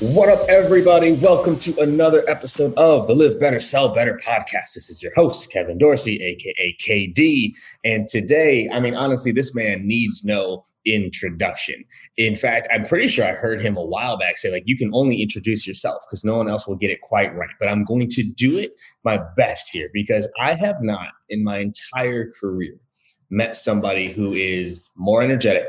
What up, everybody? Welcome to another episode of the Live Better, Sell Better podcast. This is your host, Kevin Dorsey, aka KD. And today, I mean, honestly, this man needs no introduction. In fact, I'm pretty sure I heard him a while back say, like, you can only introduce yourself because no one else will get it quite right. But I'm going to do it my best here because I have not in my entire career met somebody who is more energetic,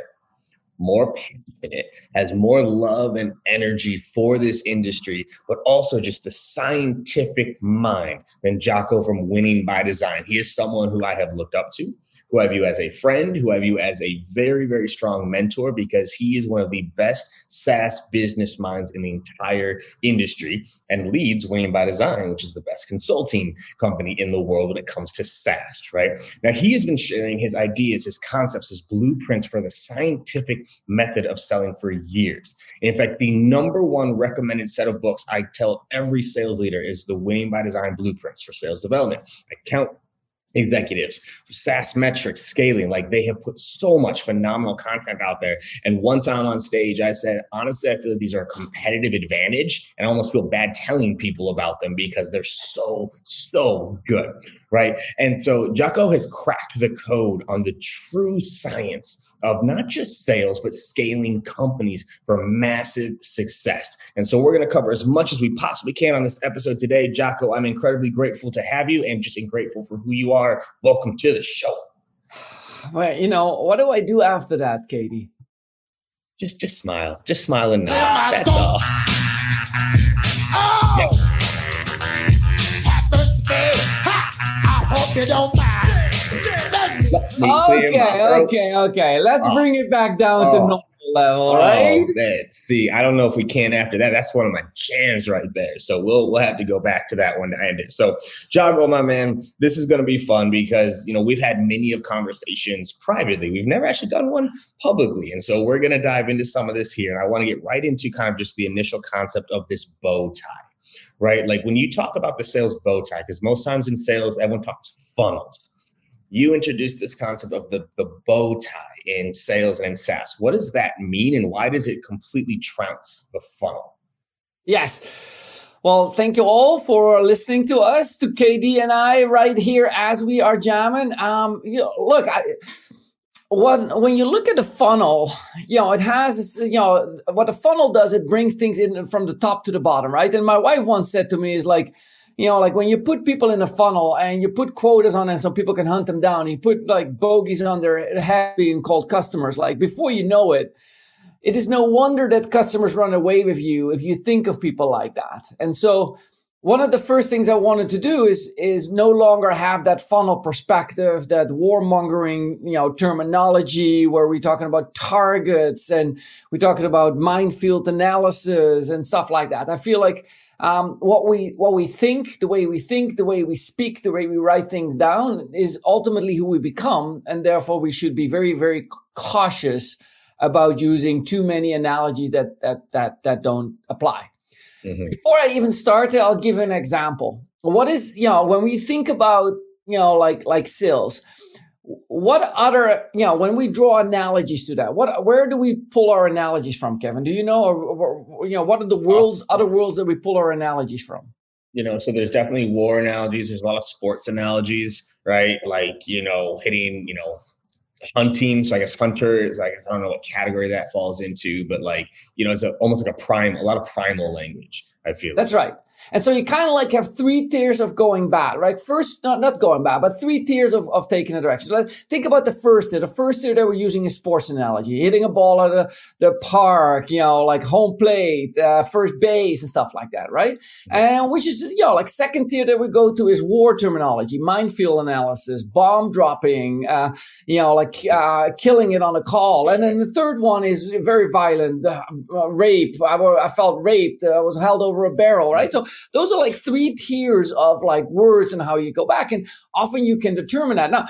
more passionate, has more love and energy for this industry, but also just the scientific mind than Jacco from Winning by Design. He is someone who I have looked up to who I view as a friend, who I view as a very, very strong mentor because he is one of the best SaaS business minds in the entire industry and leads Winning by Design, which is the best consulting company in the world when it comes to SaaS, right? Now, he has been sharing his ideas, his concepts, his blueprints for the scientific method of selling for years. In fact, the number one recommended set of books I tell every sales leader is the Winning by Design Blueprints for Sales Development. I count executives SaaS metrics scaling. Like they have put so much phenomenal content out there. And one time on stage, I said, honestly, I feel like these are a competitive advantage. And I almost feel bad telling people about them because they're so, so good. Right. And so Jacco has cracked the code on the true science of not just sales, but scaling companies for massive success. And so we're going to cover as much as we possibly can on this episode today. Jacco, I'm incredibly grateful to have you and just grateful for who you are. Welcome to the show. Well, you know, what do I do after that, KD? Just just smile. Just smile and nod. That's all. I hope don't mind okay, okay, okay. Let's oh. bring it back down oh. to normal level, oh, right? Man. See, I don't know if we can after that. That's one of my jams right there. So we'll we'll have to go back to that one to end it. So, Jacco, my man, this is going to be fun because you know we've had many of conversations privately. We've never actually done one publicly, and so we're going to dive into some of this here. And I want to get right into kind of just the initial concept of this bow tie right? Like when you talk about the sales bow tie, because most times in sales, everyone talks funnels you introduced this concept of the, the bow tie in sales and in SaaS. What does that mean and why does it completely trounce the funnel? Yes. Well, thank you all for listening to us, to KD and I right here as we are jamming. Um, you know, look, I, when when you look at the funnel, you know, it has, you know, what the funnel does, it brings things in from the top to the bottom, right? And my wife once said to me is like, you know, like when you put people in a funnel and you put quotas on it so people can hunt them down, you put like bogeys on their head being called customers. Like before you know it, it is no wonder that customers run away with you if you think of people like that. And so one of the first things I wanted to do is is no longer have that funnel perspective, that warmongering, you know, terminology where we're talking about targets and we're talking about minefield analysis and stuff like that. I feel like um, what we what we think, the way we think, the way we speak, the way we write things down is ultimately who we become, and therefore we should be very very cautious about using too many analogies that that that that don't apply. Mm-hmm. Before I even start, I'll give an example. What is, you know, when we think about, you know, like like sales, what other, you know, when we draw analogies to that, what where do we pull our analogies from, Kevin? Do you know, or, or you know, what are the worlds, other worlds that we pull our analogies from? You know, so there's definitely war analogies. There's a lot of sports analogies, right? Like, you know, hitting, you know, hunting. So I guess hunter is guess I don't know what category that falls into, but like you know, it's a, almost like a prime, a lot of primal language. I feel that's right. And so you kind of like have three tiers of going bad, right? First, not, not going bad, but three tiers of, of taking a direction. Like, think about the first tier. The first tier that we're using is sports analogy, hitting a ball at the, the park, you know, like home plate, uh, first base and stuff like that, right? And which is, you know, like second tier that we go to is war terminology, minefield analysis, bomb dropping, uh, you know, like, uh, killing it on a call. And then the third one is very violent, uh, rape. I, I, felt raped. I was held over a barrel, right? So those are like three tiers of like words and how you go back. And often you can determine that. Now,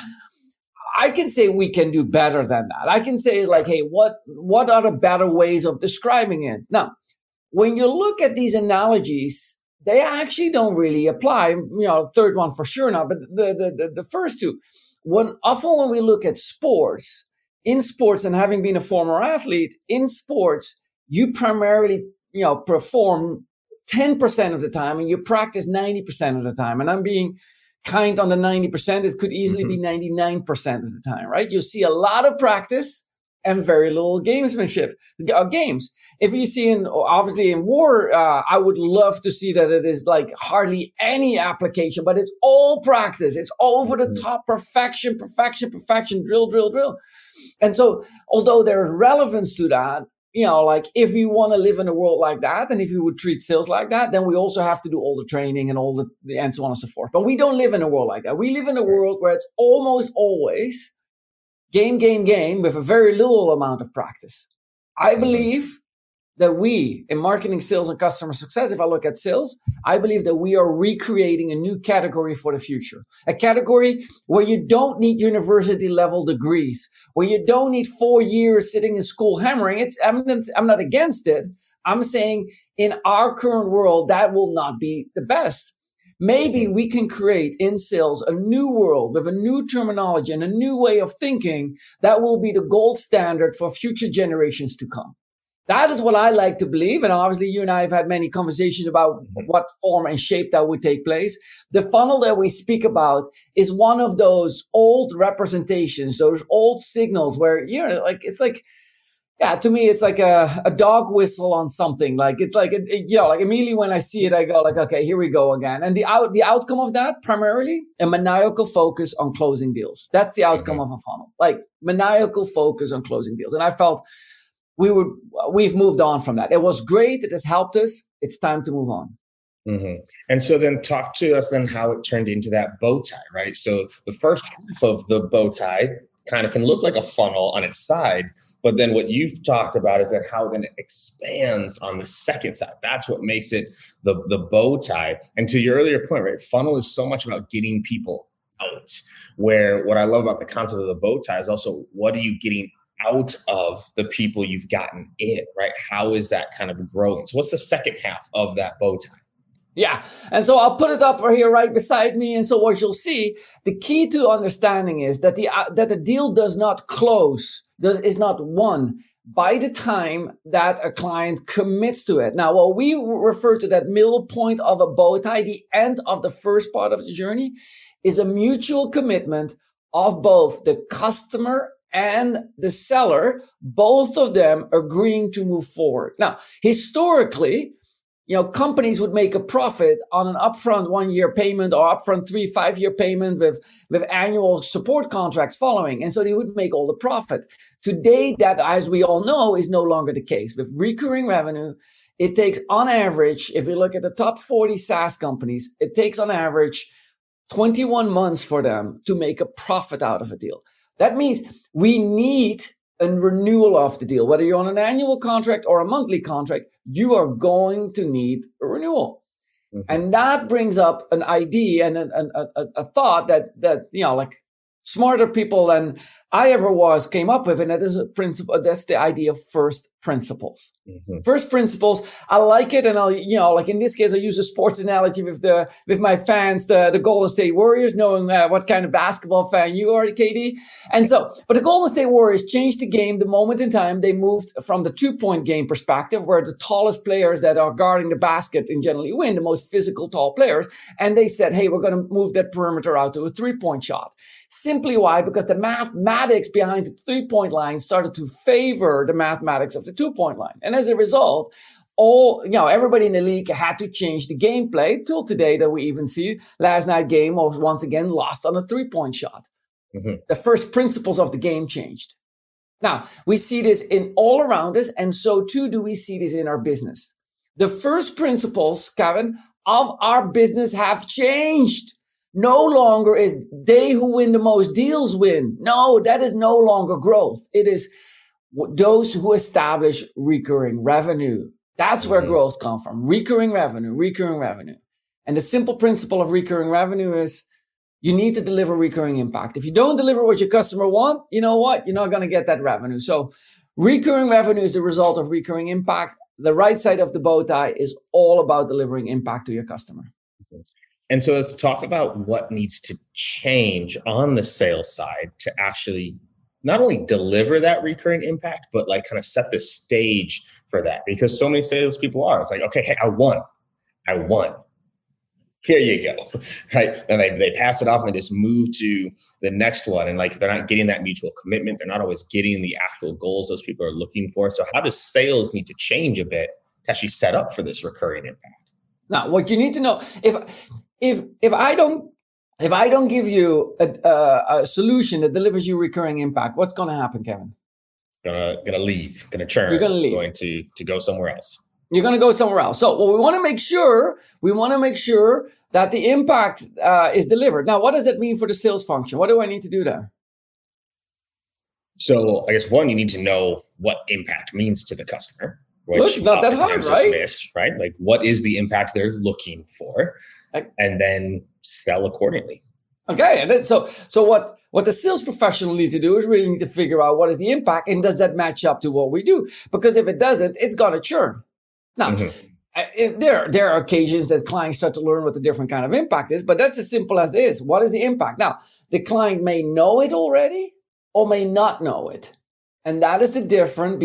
I can say we can do better than that. I can say like, hey, what, what are the better ways of describing it? Now, when you look at these analogies, they actually don't really apply. You know, third one for sure not, but the, the, the, the first two, when often when we look at sports, in sports and having been a former athlete in sports, you primarily, you know, perform 10% of the time and you practice 90% of the time. And I'm being kind on the 90%. It could easily mm-hmm. be 99% of the time, right? You see a lot of practice and very little gamesmanship uh, games. If you see in, obviously in war, uh, I would love to see that it is like hardly any application, but it's all practice. It's over the mm-hmm. top perfection, perfection, perfection, drill, drill, drill. And so, although there's relevance to that, you know, like if we want to live in a world like that, and if we would treat sales like that, then we also have to do all the training and all the and so on and so forth. But we don't live in a world like that. We live in a world where it's almost always game, game, game with a very little amount of practice. I mm-hmm. believe that we in marketing, sales, and customer success, if I look at sales, I believe that we are recreating a new category for the future. A category where you don't need university level degrees, where you don't need four years sitting in school hammering. It's, I'm not, I'm not against it. I'm saying in our current world, that will not be the best. Maybe we can create in sales a new world with a new terminology and a new way of thinking that will be the gold standard for future generations to come. That is what I like to believe. And obviously, you and I have had many conversations about mm-hmm. what form and shape that would take place. The funnel that we speak about is one of those old representations, those old signals where, you know, like, it's like, yeah, to me, it's like a, a dog whistle on something. Like it's like, it, it, you know, like immediately when I see it, I go like, okay, here we go again. And the out, the outcome of that primarily a maniacal focus on closing deals. That's the outcome mm-hmm. of a funnel, like maniacal focus on closing deals. And I felt we would we've moved on from that. It was great. It has helped us. It's time to move on. Mm-hmm. And so then talk to us then how it turned into that bow tie, right? So the first half of the bow tie kind of can look like a funnel on its side, but then what you've talked about is that how then it expands on the second side. That's what makes it the the bow tie. And to your earlier point, right? Funnel is so much about getting people out. Where what I love about the concept of the bow tie is also what are you getting out of the people you've gotten in, right? How is that kind of growing? So, what's the second half of that bow tie? Yeah. And so I'll put it up right here right beside me. And so what you'll see, the key to understanding is that the, uh, that the deal does not close, does, is not won by the time that a client commits to it. Now, what we refer to that middle point of a bow tie, the end of the first part of the journey is a mutual commitment of both the customer and the seller, both of them agreeing to move forward. Now, historically, you know, companies would make a profit on an upfront one year payment or upfront three, five year payment with, with annual support contracts following. And so they would make all the profit. Today, that, as we all know, is no longer the case with recurring revenue it takes on average, if you look at the top 40 SaaS companies, it takes on average 21 months for them to make a profit out of a deal. That means we need a renewal of the deal. Whether you're on an annual contract or a monthly contract, you are going to need a renewal. Mm-hmm. And that brings up an idea and a, a, a, thought that, that, you know, like smarter people than I ever was came up with. And that is a principle. That's the idea of first principles. Mm-hmm. First principles. I like it. And I'll, you know, like in this case, I use a sports analogy with the, with my fans, the, the Golden State Warriors, knowing uh, what kind of basketball fan you are, KD. And so, but the Golden State Warriors changed the game the moment in time they moved from the two point game perspective, where the tallest players that are guarding the basket and generally win, the most physical tall players. And they said, Hey, we're going to move that perimeter out to a three point shot. Simply why? Because the mathematics behind the three point line started to favor the mathematics of the two point line. And as a result, all you know everybody in the league had to change the gameplay till today that we even see last night game was once again lost on a three point shot mm-hmm. the first principles of the game changed now we see this in all around us and so too do we see this in our business the first principles kevin of our business have changed no longer is they who win the most deals win no that is no longer growth it is those who establish recurring revenue. That's where mm-hmm. growth comes from. Recurring revenue, recurring revenue. And the simple principle of recurring revenue is you need to deliver recurring impact. If you don't deliver what your customer want, you know what? You're not going to get that revenue. So recurring revenue is the result of recurring impact. The right side of the bow tie is all about delivering impact to your customer. And so let's talk about what needs to change on the sales side to actually not only deliver that recurring impact, but like kind of set the stage for that because so many salespeople are. It's like, okay, hey, I won. I won. Here you go. Right. And they, they pass it off and they just move to the next one. And like they're not getting that mutual commitment. They're not always getting the actual goals those people are looking for. So how does sales need to change a bit to actually set up for this recurring impact? Now, what you need to know if if if I don't if I don't give you a, a, a solution that delivers you recurring impact, what's going to happen, Kevin? Gonna gonna leave, gonna churn. You're gonna leave. Going to to go somewhere else. You're gonna go somewhere else. So, what we want to make sure we want to make sure that the impact uh, is delivered. Now, what does that mean for the sales function? What do I need to do there? So, I guess one, you need to know what impact means to the customer. Which Look, not that hard, right? Missed, right? Like, what is the impact they're looking for, and then sell accordingly. Okay, and then, so so what what the sales professional need to do is really need to figure out what is the impact and does that match up to what we do? Because if it doesn't, it's gonna churn. Now, mm-hmm. there there are occasions that clients start to learn what the different kind of impact is, but that's as simple as this. What is the impact? Now, the client may know it already or may not know it. And that is the difference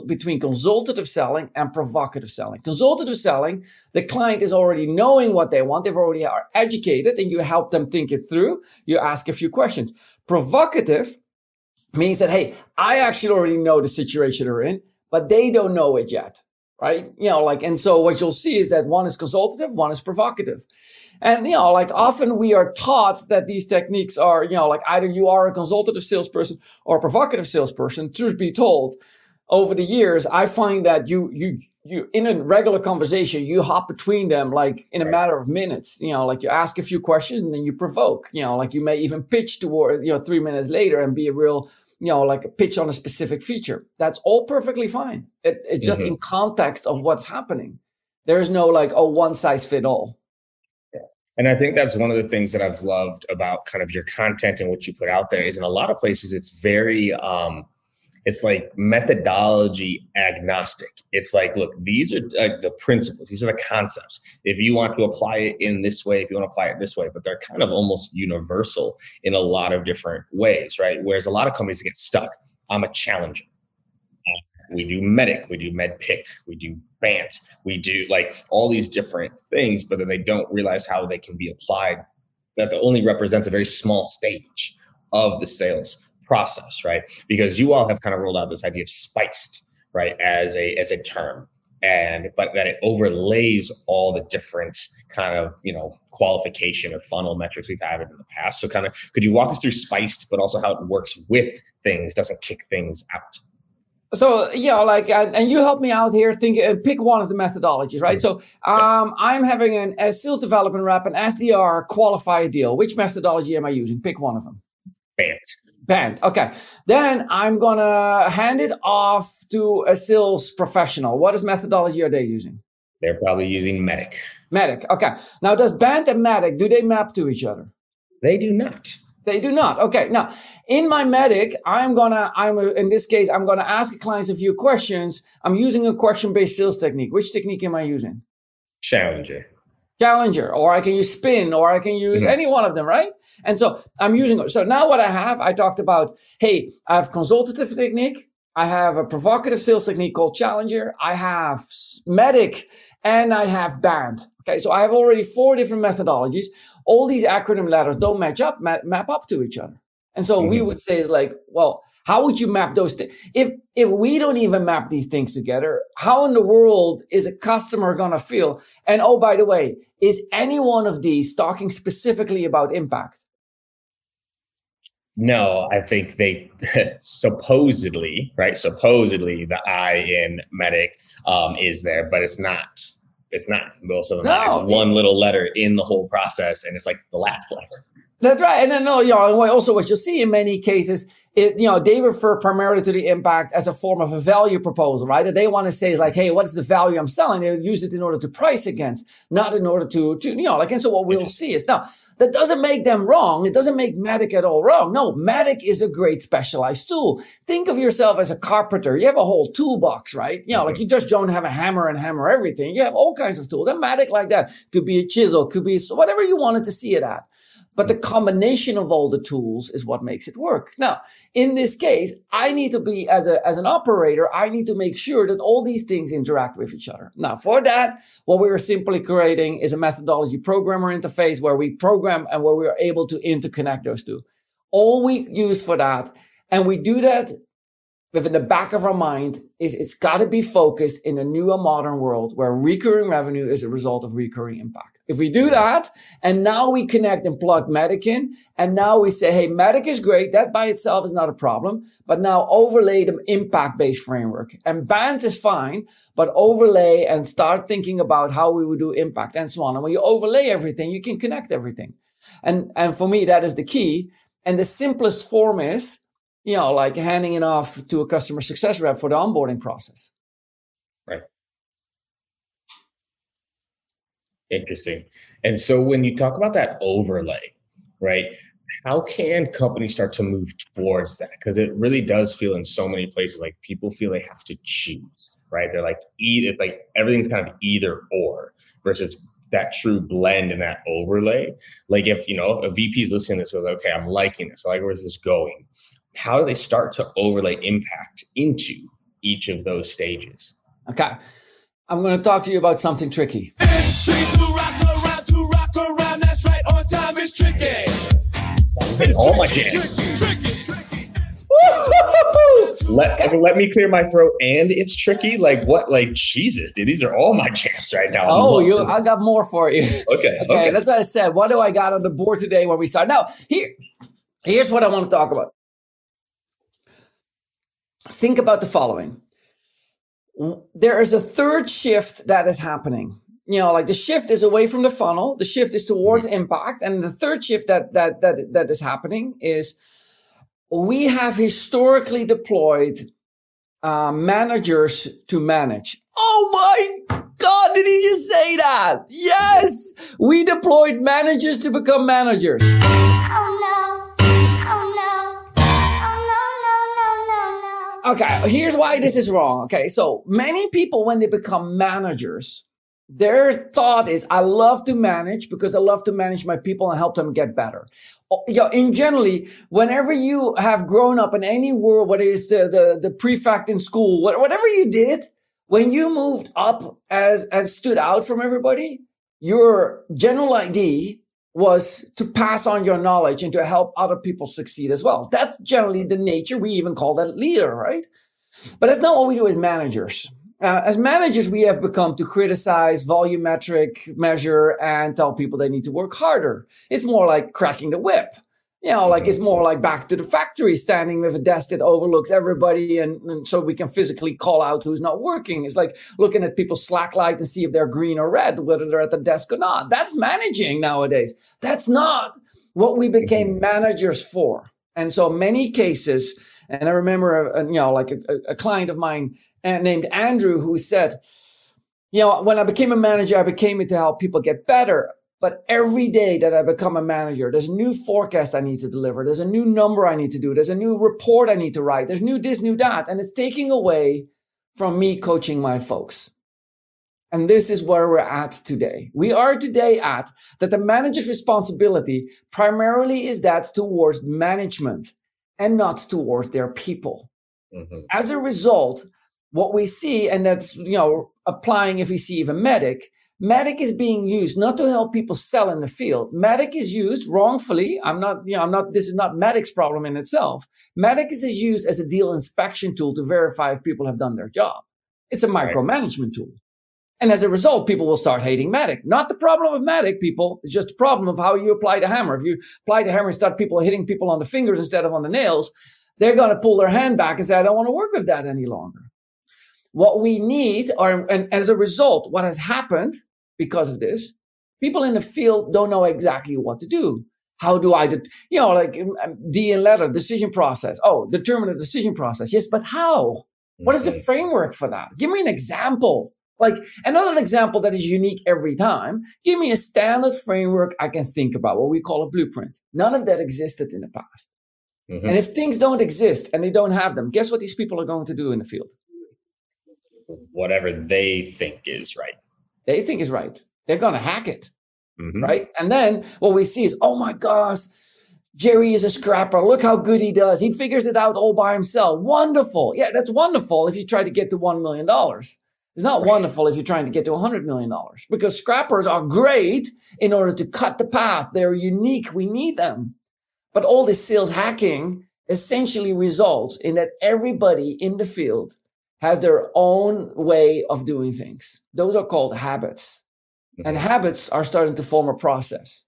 between consultative selling and provocative selling. Consultative selling, the client is already knowing what they want. They've already are educated and you help them think it through. You ask a few questions. Provocative means that, Hey, I actually already know the situation they're in, but they don't know it yet. Right. You know, like, and so what you'll see is that one is consultative, one is provocative. And, you know, like often we are taught that these techniques are, you know, like either you are a consultative salesperson or a provocative salesperson. Truth be told, over the years, I find that you, you, you, in a regular conversation, you hop between them like in a matter of minutes, you know, like you ask a few questions and then you provoke, you know, like you may even pitch toward, you know, three minutes later and be a real, you know, like a pitch on a specific feature. That's all perfectly fine. It, it's just mm-hmm. in context of what's happening. There's no like, oh, one size fit all. And I think that's one of the things that I've loved about kind of your content and what you put out there is in a lot of places it's very um it's like methodology agnostic. It's like, look, these are uh, the principles, these are the concepts. If you want to apply it in this way, if you want to apply it this way, but they're kind of almost universal in a lot of different ways, right? Whereas a lot of companies get stuck. I'm a challenger we do MEDDIC, we do MEDDPICC, we do BANT, we do like all these different things, but then they don't realize how they can be applied. That only represents a very small stage of the sales process, right? Because you all have kind of rolled out this idea of spiced, right, as a as a term, and but that it overlays all the different kind of you know qualification or funnel metrics we've had in the past. So, kind of, could you walk us through spiced, but also how it works with things, doesn't kick things out? So yeah, like, and, and you help me out here. Think, uh, pick one of the methodologies, right? So, um, I'm having an, a sales development rep, an SDR qualify a deal. Which methodology am I using? Pick one of them. BANT. BANT. Okay. Then I'm gonna hand it off to a sales professional. What is methodology are they using? They're probably using MEDDIC. MEDDIC. Okay. Now, does BANT and MEDDIC do they map to each other? They do not. They do not. Okay. Now, in my MEDDIC, I'm gonna, I'm in this case, I'm gonna ask clients a few questions. I'm using a question-based sales technique. Which technique am I using? Challenger. Challenger, or I can use spin, or I can use mm-hmm. any one of them, right? And so I'm using. So now what I have, I talked about. Hey, I have consultative technique. I have a provocative sales technique called Challenger. I have MEDDIC and I have BANT. Okay, so I have already four different methodologies all these acronym letters don't match up, map, map up to each other. And so mm-hmm. we would say is like, well, how would you map those things? If, if we don't even map these things together, how in the world is a customer going to feel? And oh, by the way, is any one of these talking specifically about impact? No, I think they supposedly, right? Supposedly the I in MEDDIC um, is there, but it's not it's not. Most of them no, It's one little letter in the whole process, and it's like the last letter. That's right. And then, no, you know, also what you'll see in many cases, it, you know, they refer primarily to the impact as a form of a value proposal, right? That they want to say is like, hey, what is the value I'm selling? They use it in order to price against, not in order to, to, you know, like, and so what we'll see is now that doesn't make them wrong. It doesn't make MEDDIC at all wrong. No, MEDDIC is a great specialized tool. Think of yourself as a carpenter. You have a whole toolbox, right? You know, like mm-hmm. you just don't have a hammer and hammer everything. You have all kinds of tools. And MEDDIC like that could be a chisel, could be whatever you wanted to see it at. But the mm. combination of all the tools is what makes it work. Now, in this case, I need to be as a, as an operator, I need to make sure that all these things interact with each other. Now, for that, what we are simply creating is a methodology programmer interface where we program and where we are able to interconnect those two. All we use for that, and we do that within the back of our mind is it's got to be focused in a new and modern world where recurring revenue is a result of recurring impact. If we do that, and now we connect and plug MEDDIC in, and now we say, hey, MEDDIC is great. That by itself is not a problem. But now overlay the impact based framework. And BANT is fine, but overlay and start thinking about how we would do impact and so on. And when you overlay everything, you can connect everything. And, and for me, that is the key. And the simplest form is, you know, like handing it off to a customer success rep for the onboarding process. Right. Interesting. And so when you talk about that overlay, right? How can companies start to move towards that? Because it really does feel in so many places like people feel they have to choose, right? They're like either like everything's kind of either or versus that true blend and that overlay. Like if you know a VP is listening to this, goes, okay, I'm liking this. I like where's this going. How do they start to overlay impact into each of those stages? Okay. I'm going to talk to you about something tricky. All my jams. let, let me clear my throat and it's tricky. Like what? Like Jesus, dude, these are all my jams right now. Oh, you, I got more for you. Okay, okay, okay. That's what I said. What do I got on the board today when we start? Now, here, here's what I want to talk about. Think about the following there is a third shift that is happening. You know, like the shift is away from the funnel. The shift is towards mm-hmm. impact. And the third shift that, that, that, that is happening is we have historically deployed uh, managers to manage. Oh my God, did he just say that? Yes, we deployed managers to become managers. okay, here's why this is wrong. Okay, so many people, when they become managers, their thought is, I love to manage because I love to manage my people and help them get better. Oh, you know, in generally, whenever you have grown up in any world, whether it's the, the, the prefect in school, whatever you did, when you moved up as, and stood out from everybody, your general idea was to pass on your knowledge and to help other people succeed as well. That's generally the nature. We even call that leader, right? But that's not what we do as managers. Uh, as managers, we have become to criticize, volumetric measure, and tell people they need to work harder. It's more like cracking the whip. You know, like it's more like back to the factory, standing with a desk that overlooks everybody, and, and so we can physically call out who's not working. It's like looking at people's slack light and see if they're green or red, whether they're at the desk or not. That's managing nowadays. That's not what we became managers for. And so many cases, and I remember, a, you know, like a, a client of mine uh, named Andrew who said, you know, when I became a manager, I became it to help people get better. But every day that I become a manager, there's a new forecast I need to deliver. There's a new number I need to do. There's a new report I need to write. There's new this, new that. And it's taking away from me coaching my folks. And this is where we're at today. We are today at that the manager's responsibility primarily is that towards management and not towards their people. Mm-hmm. As a result, what we see, and that's, you know, applying if we see even MEDDIC, MEDDIC is being used not to help people sell in the field. MEDDIC is used wrongfully. I'm not, you know, I'm not, this is not MEDDIC's problem in itself. MEDDIC is used as a deal inspection tool to verify if people have done their job. It's a micromanagement right. tool. And as a result, people will start hating MEDDIC. Not the problem of MEDDIC, people. It's just the problem of how you apply the hammer. If you apply the hammer and start people hitting people on the fingers instead of on the nails, they're going to pull their hand back and say, I don't want to work with that any longer. What we need are, and as a result, what has happened because of this, people in the field don't know exactly what to do. How do I, de- you know, like um, um, D and letter decision process. Oh, determine the decision process. Yes, but how? What is the framework for that? Give me an example. Like another example that is unique every time. Give me a standard framework I can think about, what we call a blueprint. None of that existed in the past. Mm-hmm. And if things don't exist and they don't have them, guess what these people are going to do in the field? whatever they think is right. They think is right. They're going to hack it. Mm-hmm. Right. And then what we see is, oh my gosh, Jerry is a scrapper. Look how good he does. He figures it out all by himself. Wonderful. Yeah, that's wonderful if you try to get to $1 million. It's not right. wonderful if you're trying to get to $100 million because scrappers are great in order to cut the path. They're unique. We need them. But all this sales hacking essentially results in that everybody in the field has their own way of doing things. Those are called habits. Mm-hmm. And habits are starting to form a process.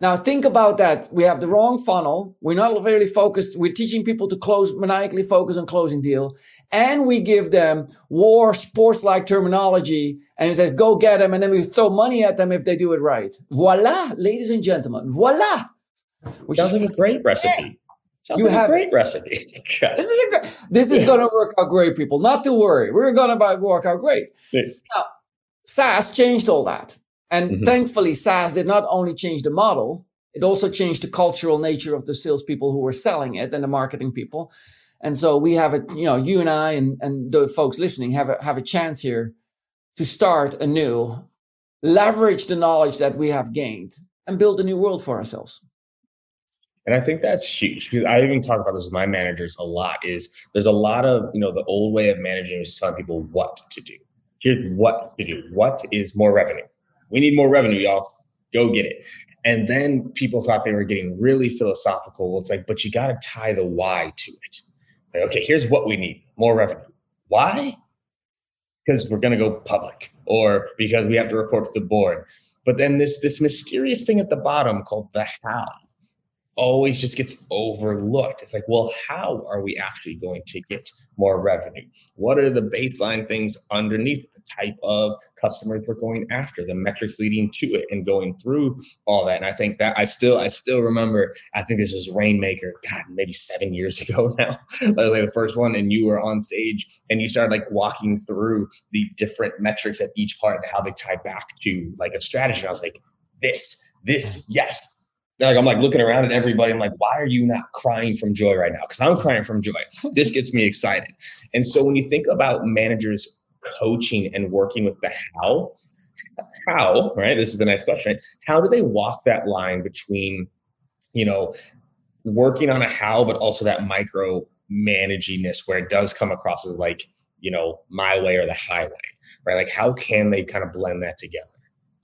Now think about that. We have the wrong funnel. We're not very focused. We're teaching people to close, maniacally focus on closing deal. And we give them war sports like terminology and it says, go get them. And then we throw money at them if they do it right. Voila, ladies and gentlemen. Voila. Which Sounds is like a great recipe. Sounds you like have a great recipe. this is a great, this is going to work out great, people. Not to worry. We're going to work out great. Yeah. Now, SaaS changed all that. And mm-hmm. thankfully, SaaS did not only change the model, it also changed the cultural nature of the salespeople who were selling it and the marketing people. And so we have a, you know, you and I and, and the folks listening have a, have a chance here to start anew, leverage the knowledge that we have gained and build a new world for ourselves. And I think that's huge because I even talk about this with my managers a lot. Is there's a lot of you know the old way of managing is telling people what to do. Here's what to do. What is more revenue? We need more revenue, y'all. Go get it. And then people thought they were getting really philosophical. It's like, but you got to tie the why to it. Like, okay, here's what we need: more revenue. Why? Because we're going to go public, or because we have to report to the board. But then this this mysterious thing at the bottom called the how always just gets overlooked. It's like, well, how are we actually going to get more revenue? What are the baseline things underneath the type of customers we're going after, the metrics leading to it, and going through all that? And I think that I still, I still remember. I think this was Rainmaker, God, maybe seven years ago now, like the first one, and you were on stage and you started like walking through the different metrics at each part and how they tie back to like a strategy. And I was like, this, this, yes, like I'm like looking around at everybody. I'm like, why are you not crying from joy right now? Because I'm crying from joy. This gets me excited. And so when you think about managers coaching and working with the how, how, right? This is the next question. Right? How do they walk that line between, you know, working on a how, but also that micro managingness where it does come across as like, you know, my way or the highway, right? Like how can they kind of blend that together?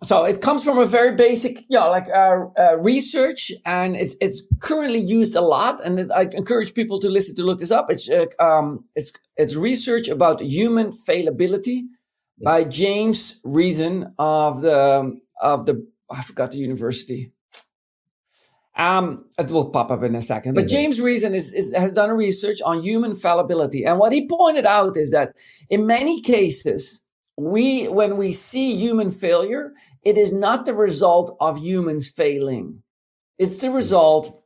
So it comes from a very basic, yeah, like uh, uh, research, and it's it's currently used a lot. And it, I encourage people to listen to look this up. It's uh, um, it's it's research about human failability by James Reason of the of the I forgot the university. Um, it will pop up in a second. But mm-hmm. James Reason is, is, has done a research on human fallibility. And what he pointed out is that in many cases, we, when we see human failure, it is not the result of humans failing. It's the result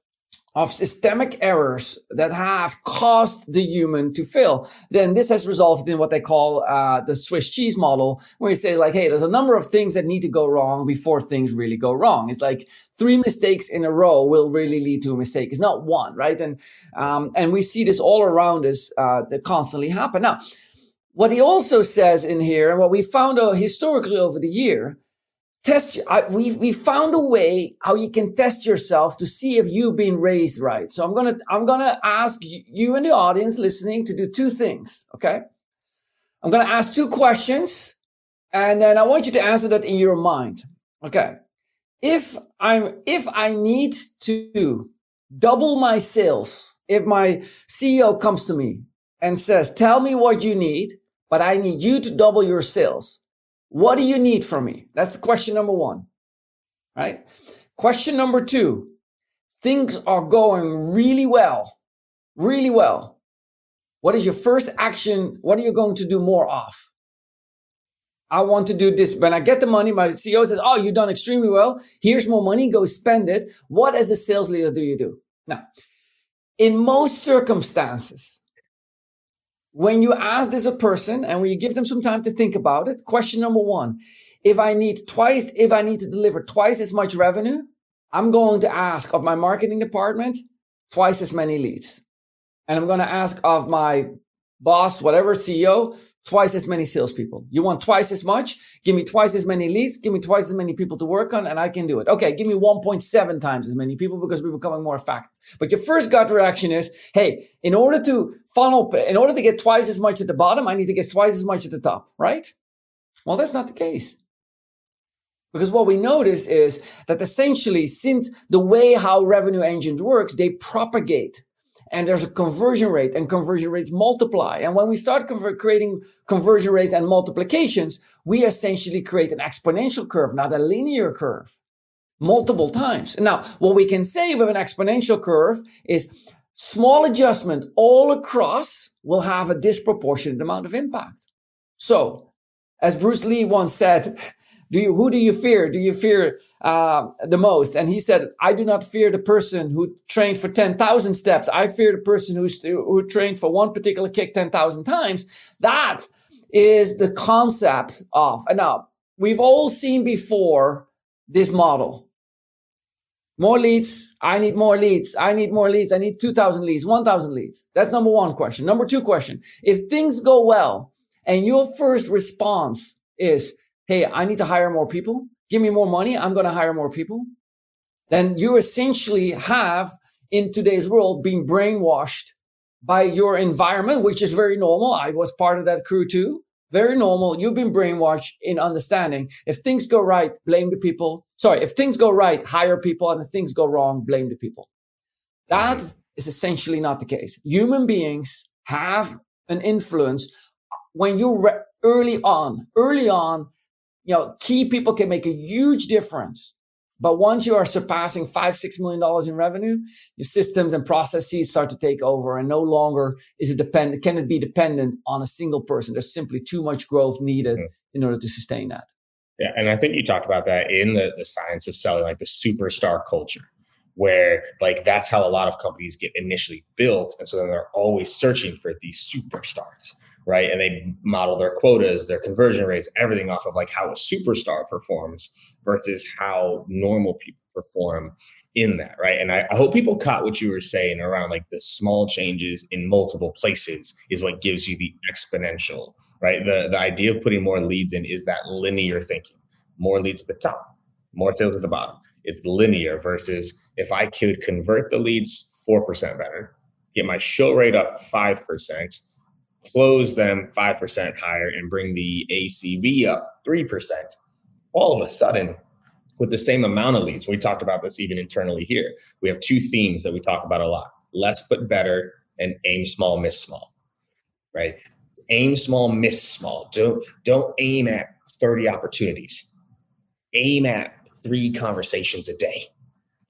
of systemic errors that have caused the human to fail, then this has resulted in what they call uh, the Swiss cheese model, where you say like, hey, there's a number of things that need to go wrong before things really go wrong. It's like three mistakes in a row will really lead to a mistake. It's not one, right? And um, and we see this all around us uh, that constantly happen. Now, what he also says in here, and what we found out historically over the year, test I, we we found a way how you can test yourself to see if you've been raised right. So i'm gonna i'm gonna ask you and the audience listening to do two things okay? I'm gonna ask two questions and then i want you to answer that in your mind okay? If i'm if i need to double my sales if my ceo comes to me and says tell me what you need but i need you to double your sales what do you need from me? That's the question number one, right? Question number two. Things are going really well, really well. What is your first action? What are you going to do more of? I want to do this. When I get the money, my CEO says, Oh, you've done extremely well. Here's more money. Go spend it. What as a sales leader do you do? Now, in most circumstances, when you ask this a person and when you give them some time to think about it, question number one, if I need twice, if I need to deliver twice as much revenue, I'm going to ask of my marketing department twice as many leads. And I'm going to ask of my boss, whatever CEO, twice as many salespeople. You want twice as much? Give me twice as many leads. Give me twice as many people to work on and I can do it. Okay. Give me 1.7 times as many people because we're becoming more effective. But your first gut reaction is, Hey, in order to funnel, in order to get twice as much at the bottom, I need to get twice as much at the top, right? Well, that's not the case. Because what we notice is that essentially, since the way how revenue engines works, they propagate and there's a conversion rate and conversion rates multiply. And when we start convert, creating conversion rates and multiplications, we essentially create an exponential curve, not a linear curve multiple times. Now, what we can say with an exponential curve is small adjustment all across will have a disproportionate amount of impact. So as Bruce Lee once said, do you, who do you fear? Do you fear uh, the most. And he said, I do not fear the person who trained for 10,000 steps. I fear the person who's, who trained for one particular kick 10,000 times. That is the concept of, and now we've all seen before this model. More leads. I need more leads. I need more leads. I need 2000 leads, 1000 leads. That's number one question. Number two question. If things go well and your first response is, Hey, I need to hire more people give me more money, I'm going to hire more people. Then you essentially have in today's world been brainwashed by your environment, which is very normal. I was part of that crew too. Very normal. You've been brainwashed in understanding if things go right, blame the people. Sorry. If things go right, hire people. And if things go wrong, blame the people. That is essentially not the case. Human beings have an influence when you re- early on, early on, you know, key people can make a huge difference. But once you are surpassing five, six million dollars in revenue, your systems and processes start to take over and no longer is it dependent, can it be dependent on a single person? There's simply too much growth needed mm-hmm. in order to sustain that. Yeah. And I think you talked about that in the, the science of selling, like the superstar culture, where like that's how a lot of companies get initially built. And so then they're always searching for these superstars right? And they model their quotas, their conversion rates, everything off of like how a superstar performs versus how normal people perform in that, right? And I, I, hope people caught what you were saying around like the small changes in multiple places is what gives you the exponential, right? The the idea of putting more leads in is that linear thinking. More leads at the top, more sales at the bottom. It's linear versus if I could convert the leads 4% better, get my show rate up 5%, close them 5% higher and bring the ACV up 3%, all of a sudden, with the same amount of leads, we talked about this even internally here. We have two themes that we talk about a lot less but better and aim small, miss small, right? Aim small, miss small. Don't, don't aim at 30 opportunities. Aim at three conversations a day.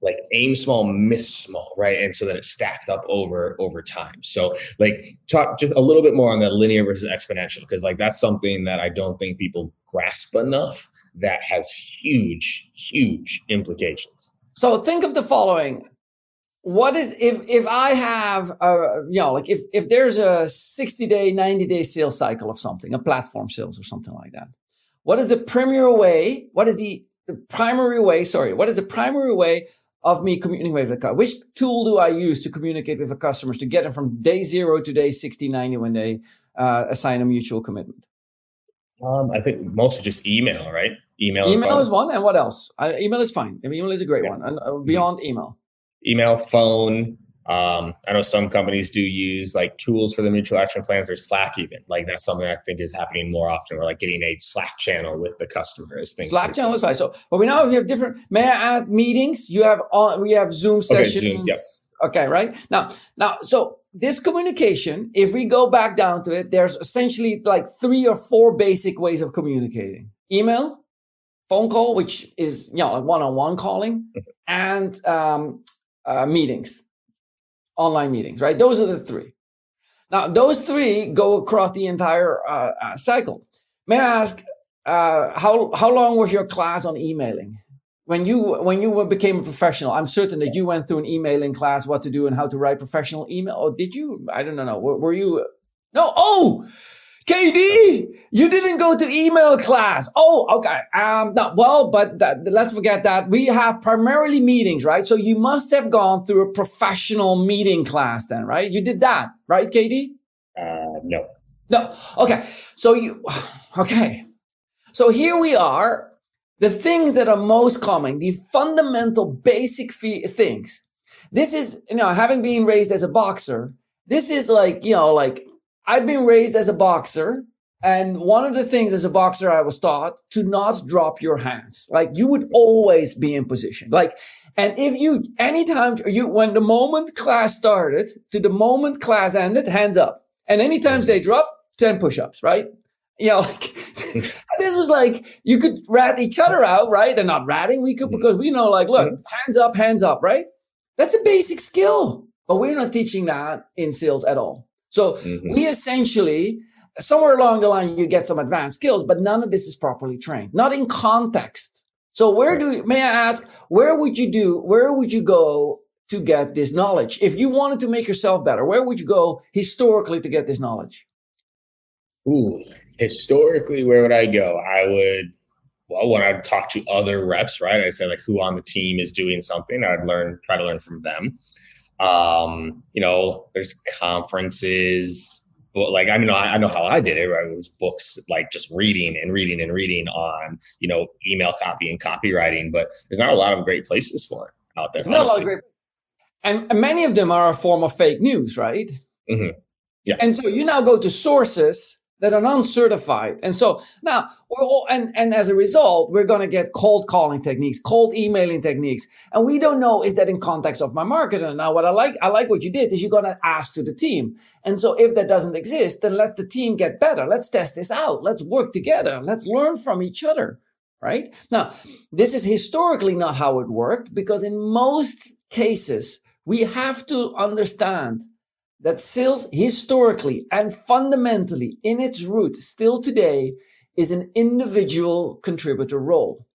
Like aim small, miss small, right? And so then it stacked up over over time. So like talk just a little bit more on that linear versus exponential because like that's something that I don't think people grasp enough that has huge, huge implications. So think of the following. What is if if I have a you know like if if there's a 60 day, 90 day sales cycle of something, a platform sales or something like that. What is the premier way? What is the the primary way? Sorry, what is the primary way of me communicating with a customer? Which tool do I use to communicate with the customers to get them from day zero to day 60, 90 when they uh, assign a mutual commitment? Um, I think mostly just email, right? Email. Email is one, and what else? Uh, email is fine. I mean, email is a great yeah. one, and uh, beyond mm-hmm. email. Email, phone. Um, I know some companies do use like tools for the mutual action plans or Slack even. Like that's something I think is happening more often. Or like getting a Slack channel with the customers. Things Slack channel is fine. So, but we now have different. May I ask meetings? You have on. We have Zoom sessions. Okay, Zoom, yep. okay, right now. Now, so this communication, if we go back down to it, there's essentially like three or four basic ways of communicating: email, phone call, which is you know like one-on-one calling, mm-hmm. and um, uh, meetings, online meetings. Right? Those are the three. Now, those three go across the entire uh, uh, cycle. May I ask uh, how how long was your class on emailing? when you when you became a professional, I'm certain that you went through an emailing class, what to do and how to write professional email. Or did you? I don't know. Were, were you? No. Oh, KD, you didn't go to email class. Oh, okay. Um, no, well, but that, let's forget that. We have primarily meetings, right? So you must have gone through a professional meeting class then, right? You did that, right, KD? Uh, no. No. Okay. So you, okay. So here we are the things that are most common, the fundamental basic things. This is, you know, having been raised as a boxer, this is like, you know, like I've been raised as a boxer. And one of the things as a boxer, I was taught to not drop your hands. Like you would always be in position. Like, and if you, anytime you, when the moment class started to the moment class ended, hands up. And anytime they drop, 10 push-ups, right? You know, like, this was like you could rat each other out, right? And not ratting, we could mm-hmm. because we know, like, look, mm-hmm. hands up, hands up, right? That's a basic skill, but we're not teaching that in sales at all. So mm-hmm. we essentially somewhere along the line you get some advanced skills, but none of this is properly trained, not in context. So where do you, may I ask, where would you do, where would you go to get this knowledge? If you wanted to make yourself better, where would you go historically to get this knowledge? Ooh, historically, where would I go? I would, well, when I'd talk to other reps, right? I'd say like who on the team is doing something. I'd learn, try to learn from them. Um, you know, there's conferences, but like I mean, I, I know how I did it. Right? It was books, like just reading and reading and reading on, you know, email copy and copywriting. But there's not a lot of great places for it out there. There's not a lot of great, and, and, many of them are a form of fake news, right? Mm-hmm. Yeah. And so you now go to sources that are uncertified. And so now we're all, and, and as a result, we're going to get cold calling techniques, cold emailing techniques. And we don't know, is that in context of my marketer? Now, what I like, I like what you did is you're going to ask to the team. And so if that doesn't exist, then let the team get better. Let's test this out. Let's work together. Let's learn from each other. Right now, this is historically not how it worked because in most cases, we have to understand that sales historically and fundamentally in its root still today is an individual contributor role.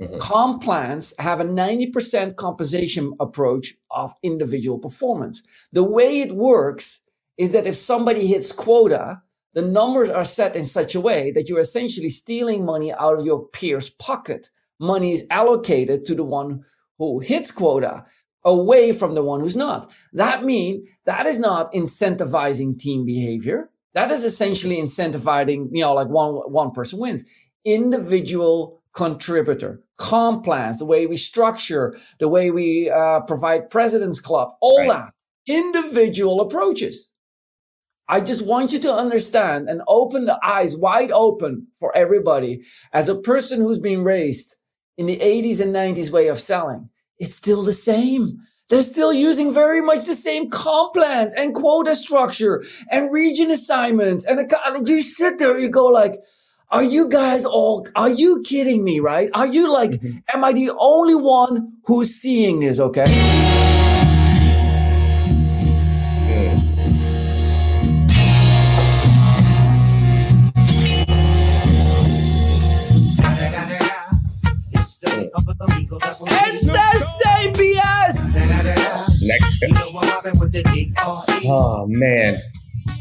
Mm-hmm. Comp plans have a 90% compensation approach of individual performance. The way it works is that if somebody hits quota, the numbers are set in such a way that you're essentially stealing money out of your peer's pocket. Money is allocated to the one who hits quota away from the one who's not. That mean that is not incentivizing team behavior. That is essentially incentivizing, you know, like one, one person wins. Individual contributor, comp plans, the way we structure, the way we uh, provide president's club, all right. that individual approaches. I just want you to understand and open the eyes wide open for everybody as a person who's been raised in the 80s and 90s way of selling it's still the same. They're still using very much the same comp plans and quota structure and region assignments. And you sit there, you go like, are you guys all, are you kidding me? Right? Are you like, mm-hmm. am I the only one who's seeing this? Okay. Oh man.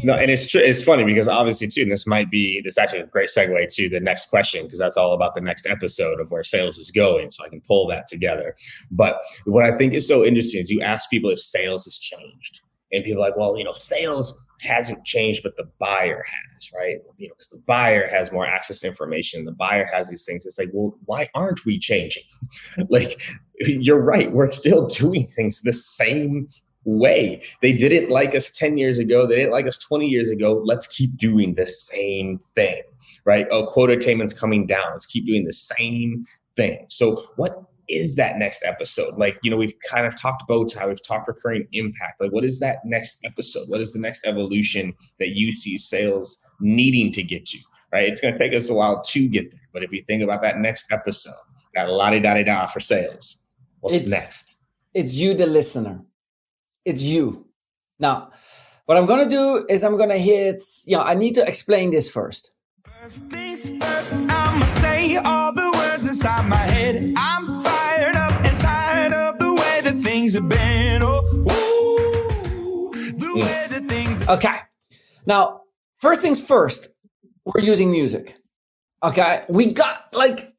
No, and it's true. It's funny because obviously too, and this might be this actually a great segue to the next question because that's all about the next episode of where sales is going. So I can pull that together. But what I think is so interesting is you ask people if sales has changed, and people are like, well, you know, sales hasn't changed, but the buyer has, right? You know, because the buyer has more access to information. The buyer has these things. It's like, well, why aren't we changing? like, you're right. We're still doing things the same way. They didn't like us 10 years ago. They didn't like us 20 years ago. Let's keep doing the same thing, right? Oh, quota attainment's coming down. Let's keep doing the same thing. So, what is that next episode? Like, you know, we've kind of talked bow tie, we've talked recurring impact. Like, what is that next episode? What is the next evolution that you see sales needing to get to? Right? It's going to take us a while to get there. But if you think about that next episode, that la di da di da for sales, what's it's, next? It's you, the listener it's you. Now, what I'm going to do is I'm going to hit, yeah, I need to explain this first. First things first, I'ma say all the words inside my head. I'm fired up and tired of the way that things have been. Oh, ooh, the mm. way that things. Okay. Now, first things first, we're using music. Okay. We got like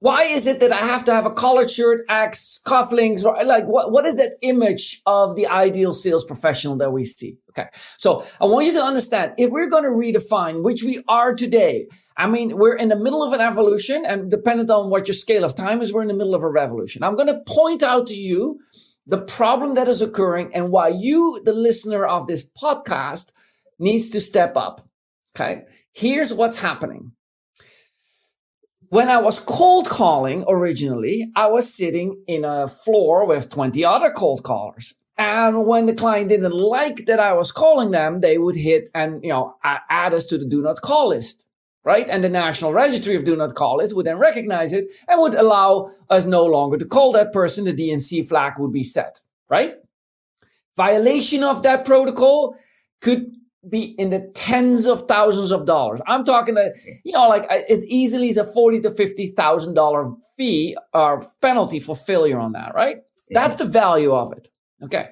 why is it that I have to have a collared shirt, axe, cufflinks, or like what, what is that image of the ideal sales professional that we see? Okay. So I want you to understand if we're going to redefine, which we are today, I mean, we're in the middle of an evolution and dependent on what your scale of time is, we're in the middle of a revolution. I'm going to point out to you the problem that is occurring and why you, the listener of this podcast, needs to step up. Okay. Here's what's happening when I was cold calling originally, I was sitting in a floor with 20 other cold callers. And when the client didn't like that I was calling them, they would hit and, you know, add us to the do not call list. Right. And the National Registry of Do Not Call list would then recognize it and would allow us no longer to call that person. The DNC flag would be set. Right. Violation of that protocol could be in the tens of thousands of dollars. I'm talking, a, you know, like it's easily as a forty to fifty thousand dollar fee or penalty for failure on that, right? Yeah. That's the value of it. Okay.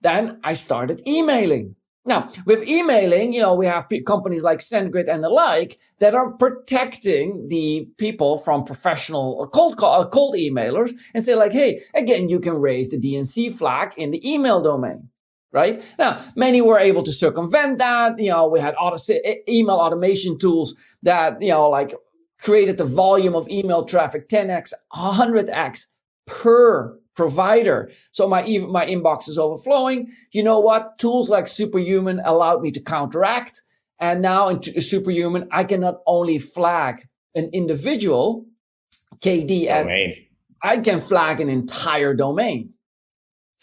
Then I started emailing. Now, with emailing, you know, we have companies like SendGrid and the like that are protecting the people from professional uh, cold call, uh, cold emailers and say like, hey, again, you can raise the DNC flag in the email domain right? Now, many were able to circumvent that. You know, we had auto- email automation tools that, you know, like created the volume of email traffic 10x, 100x per provider. So my, my inbox is overflowing. You know what? Tools like Superhuman allowed me to counteract. And now in Superhuman, I can not only flag an individual KD and I can flag an entire domain.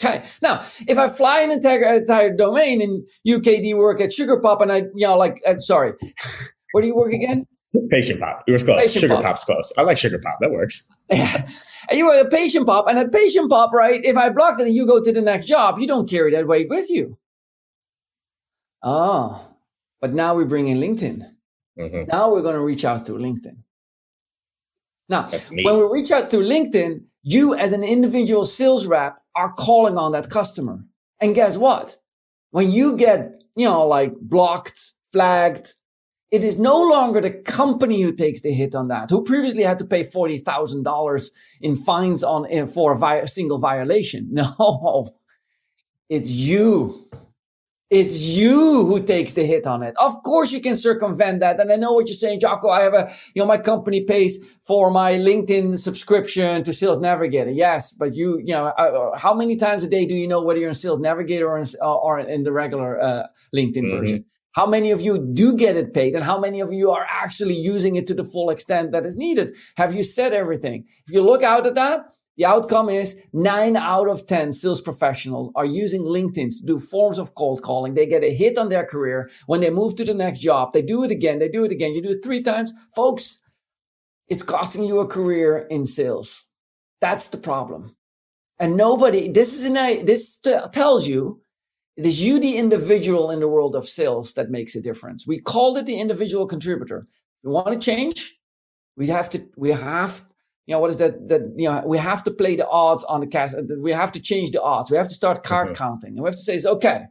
Okay. Now, if I fly an entire, entire domain and you KD work at Sugar Pop and I, you know, like, uh, sorry, where do you work again? Patient Pop. It was close. Patient Sugar Pop. Pop's close. I like Sugar Pop. That works. Yeah. And you were a Patient Pop and at Patient Pop, right? If I block it and you go to the next job, you don't carry that weight with you. Oh, but now we bring in LinkedIn. Mm-hmm. Now we're going to reach out through LinkedIn. Now, when we reach out through LinkedIn, you as an individual sales rep are calling on that customer. And guess what? When you get, you know, like blocked, flagged, it is no longer the company who takes the hit on that, who previously had to pay $40,000 in fines on, eh, for a, vi- a single violation. No, it's you it's you who takes the hit on it. Of course you can circumvent that. And I know what you're saying, Jacco. I have a, you know, my company pays for my LinkedIn subscription to Sales Navigator. Yes. But you, you know, uh, how many times a day do you know whether you're in Sales Navigator or in, or in the regular uh, LinkedIn mm-hmm. version? How many of you do get it paid and how many of you are actually using it to the full extent that is needed? Have you said everything? If you look out at that, The outcome is nine out of 10 sales professionals are using LinkedIn to do forms of cold calling. They get a hit on their career. When they move to the next job, they do it again. They do it again. You do it three times. Folks, it's costing you a career in sales. That's the problem. And nobody, this is an, this tells you it is you, the individual in the world of sales that makes a difference. We called it the individual contributor. We want to change. We have to, we have you know, what is that? That, you know, we have to play the odds on the cast. We have to change the odds. We have to start card counting. And we have to say, okay.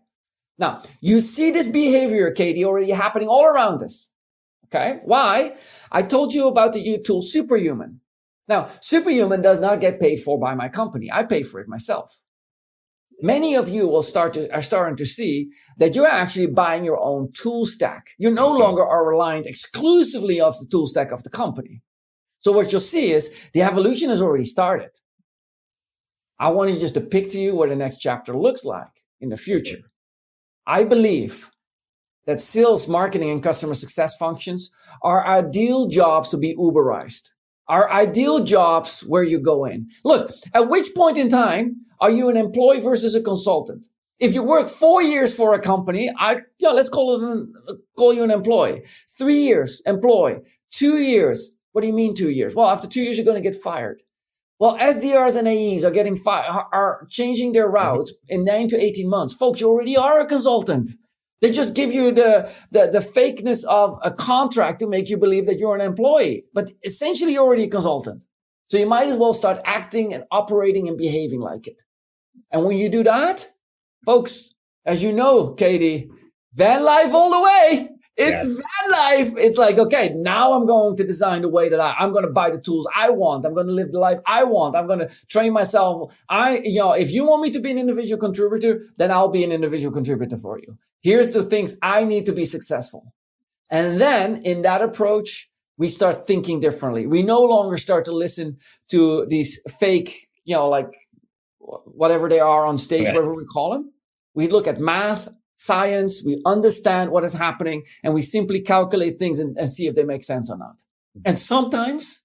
Now, you see this behavior, KD, already happening all around us. Okay. Why? I told you about the tool Superhuman. Now, Superhuman does not get paid for by my company. I pay for it myself. Many of you will start to, are starting to see that you're actually buying your own tool stack. You no longer are reliant exclusively of the tool stack of the company. So what you'll see is the evolution has already started. I want to just to pick to you what the next chapter looks like in the future. I believe that sales, marketing, and customer success functions are ideal jobs to be Uberized. Are ideal jobs where you go in. Look, at which point in time are you an employee versus a consultant? If you work four years for a company, I, yeah, let's call it, call you an employee. Three years, employee. Two years, what do you mean two years? Well, after two years, you're going to get fired. Well, SDRs and AEs are getting fired, are changing their mm-hmm. routes in nine to 18 months. Folks, you already are a consultant. They just give you the, the, the fakeness of a contract to make you believe that you're an employee, but essentially you're already a consultant. So you might as well start acting and operating and behaving like it. And when you do that, folks, as you know, KD, van life all the way. It's yes. van life. It's like, okay, now I'm going to design the way that I, I'm going to buy the tools I want. I'm going to live the life I want. I'm going to train myself. I, you know, if you want me to be an individual contributor, then I'll be an individual contributor for you. Here's the things I need to be successful. And then in that approach, we start thinking differently. We no longer start to listen to these fake, you know, like whatever they are on stage, okay. whatever we call them. We look at math science, we understand what is happening, and we simply calculate things and, and see if they make sense or not. Mm-hmm. And sometimes,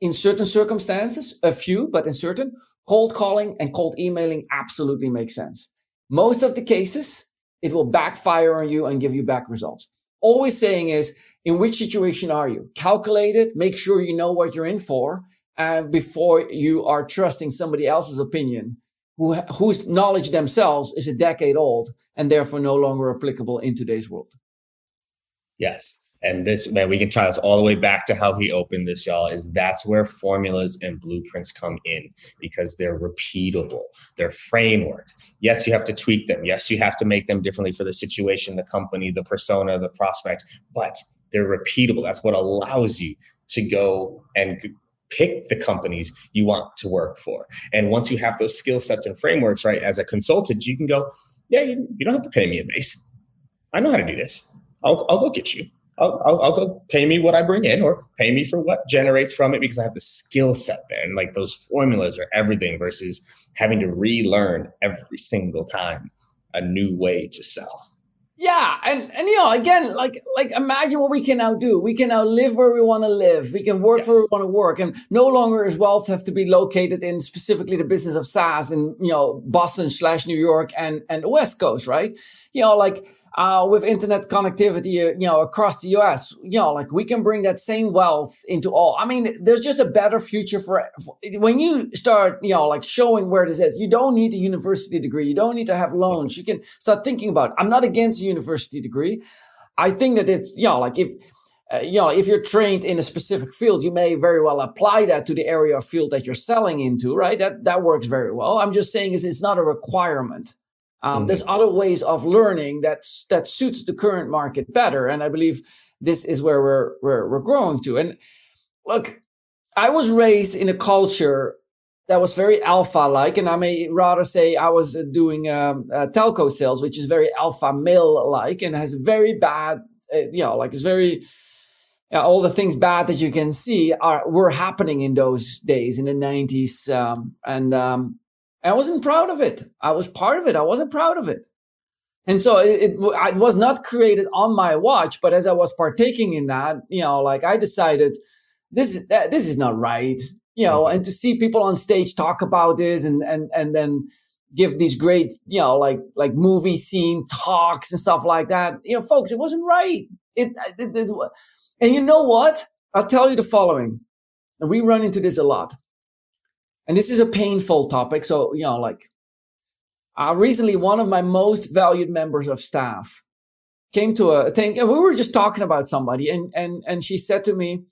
in certain circumstances, a few, but in certain, cold calling and cold emailing absolutely makes sense. Most of the cases, it will backfire on you and give you back results. Always saying is, in which situation are you? Calculate it, make sure you know what you're in for, and before you are trusting somebody else's opinion who, whose knowledge themselves is a decade old and therefore no longer applicable in today's world. Yes. And this, man, we can tie this all the way back to how he opened this, y'all, is that's where formulas and blueprints come in because they're repeatable. They're frameworks. Yes, you have to tweak them. Yes, you have to make them differently for the situation, the company, the persona, the prospect, but they're repeatable. That's what allows you to go and pick the companies you want to work for. And once you have those skill sets and frameworks, right, as a consultant, you can go, yeah, you, you don't have to pay me a base. I know how to do this. I'll, I'll go get you. I'll, I'll, I'll, go pay me what I bring in or pay me for what generates from it because I have the skill set there. And like those formulas are everything versus having to relearn every single time a new way to sell. Yeah, and and you know, again, like like imagine what we can now do. We can now live where we want to live. We can work yes. where we want to work, and no longer is wealth have to be located in specifically the business of SaaS in you know Boston slash New York and and the West Coast, right? You know, like uh, with internet connectivity, uh, you know, across the US, you know, like we can bring that same wealth into all. I mean, there's just a better future for, for, when you start, you know, like showing where this is. You don't need a university degree. You don't need to have loans. You can start thinking about. It. I'm not against a university degree. I think that it's, you know, like if, uh, you know, if you're trained in a specific field, you may very well apply that to the area of field that you're selling into, right? That that works very well. I'm just saying is it's not a requirement. Um, mm-hmm. There's other ways of learning that that suits the current market better, and I believe this is where we're we're, we're growing to. And look, I was raised in a culture that was very alpha like, and I may rather say I was doing um, uh, telco sales, which is very alpha male like, and has very bad, uh, you know, like it's very. all the things bad that you can see are were happening in those days in the 90s um, and um, I wasn't proud of it. I was part of it. I wasn't proud of it. And so it, it, it, was not created on my watch, but as I was partaking in that, you know, like I decided this, this is not right. you know, mm-hmm. and to see people on stage talk about this and, and, and then give these great, you know, like, like movie scene talks and stuff like that. You know, folks, it wasn't right. It, it, it, and you know what? I'll tell you the following. And we run into this a lot. And this is a painful topic. So, you know, like, uh, recently, one of my most valued members of staff came to a thing and we were just talking about somebody and, and, and she said to me,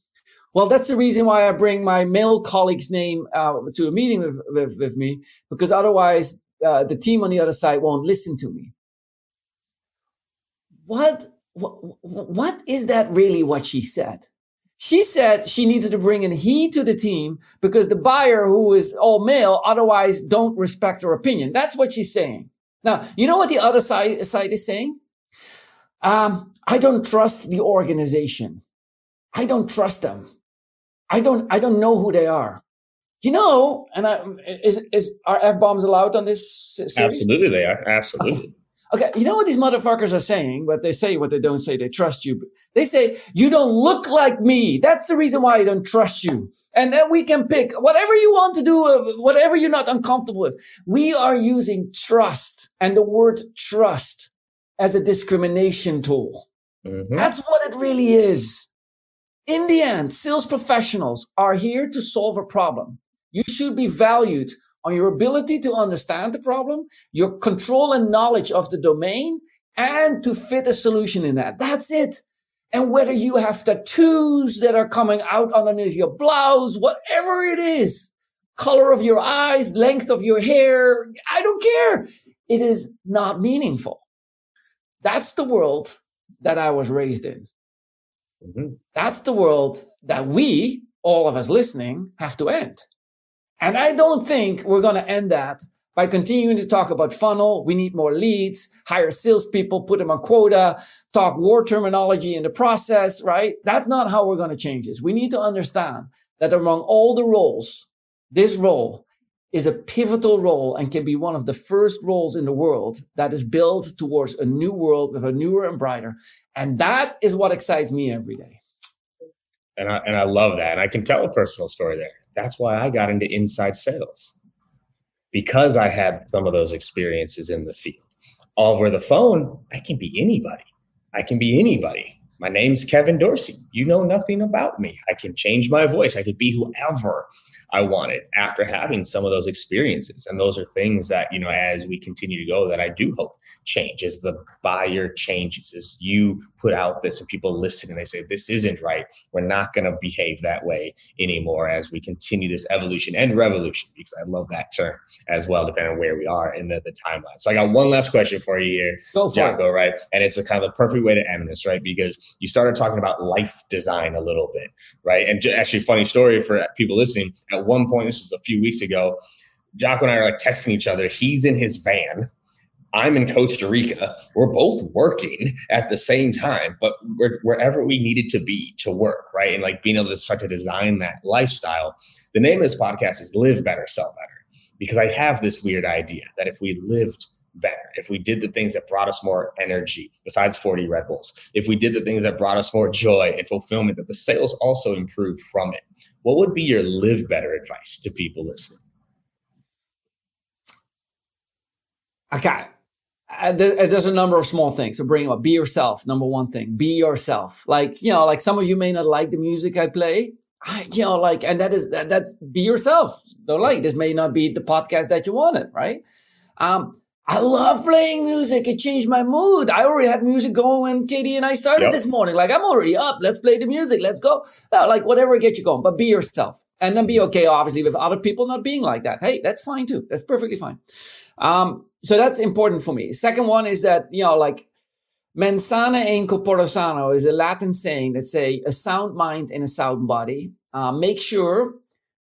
well, that's the reason why I bring my male colleague's name uh, to a meeting with, with, with me, because otherwise uh, the team on the other side won't listen to me. What, what, what is that really what she said? She said she needed to bring in he to the team because the buyer who is all male otherwise don't respect her opinion. That's what she's saying. Now, you know what the other side, side is saying? Um, I don't trust the organization. I don't trust them. I don't, I don't know who they are. You know, and I, is, is, are F bombs allowed on this series? Absolutely, they are. Absolutely. Okay. You know what these motherfuckers are saying? What they say, what they don't say. They trust you. They say, you don't look like me. That's the reason why I don't trust you. And then we can pick whatever you want to do, uh, whatever you're not uncomfortable with. We are using trust and the word trust as a discrimination tool. Mm-hmm. That's what it really is. In the end, sales professionals are here to solve a problem. You should be valued on your ability to understand the problem, your control and knowledge of the domain, and to fit a solution in that. That's it. And whether you have tattoos that are coming out underneath your blouse, whatever it is, color of your eyes, length of your hair, I don't care. It is not meaningful. That's the world that I was raised in. Mm-hmm. That's the world that we, all of us listening, have to end. And I don't think we're going to end that by continuing to talk about funnel. We need more leads, hire salespeople, put them on quota, talk war terminology in the process, right? That's not how we're going to change this. We need to understand that among all the roles, this role is a pivotal role and can be one of the first roles in the world that is built towards a new world with a newer and brighter. And that is what excites me every day. And I, and I love that. And I can tell a personal story there. That's why I got into inside sales because I had some of those experiences in the field. All over the phone, I can be anybody. I can be anybody. My name's Kevin Dorsey. You know nothing about me. I can change my voice. I could be whoever. I wanted after having some of those experiences. And those are things that, you know, as we continue to go, that I do hope change as the buyer changes, as you put out this and people listen and they say, this isn't right. We're not going to behave that way anymore as we continue this evolution and revolution, because I love that term as well, depending on where we are in the, the timeline. So I got one last question for you here, Go Jacco, it. right? And it's a kind of the perfect way to end this, right? Because you started talking about life design a little bit, right? And actually, funny story for people listening. At one point, this was a few weeks ago, Jacco and I are like texting each other. He's in his van I'm in Costa Rica. We're both working at the same time, but wherever we needed to be to work, right? And like being able to start to design that lifestyle. The name of this podcast is Live Better, Sell Better, because I have this weird idea that if we lived better, if we did the things that brought us more energy, besides 40 Red Bulls, if we did the things that brought us more joy and fulfillment, that the sales also improved from it, what would be your live better advice to people listening? Okay uh, there's a number of small things. So bring up, be yourself. Number one thing, be yourself. Like, you know, like some of you may not like the music I play. I, you know, like, and that is, that, that's be yourself. Don't like, this may not be the podcast that you wanted, right? Um, I love playing music. It changed my mood. I already had music going when KD and I started yep. this morning. Like, I'm already up. Let's play the music. Let's go. like, whatever gets you going, but be yourself and then be okay, obviously, with other people not being like that. Hey, that's fine too. That's perfectly fine. Um, so that's important for me. Second one is that, you know, like mens sana in corpore sano is a Latin saying that say a sound mind and a sound body. Uh, make sure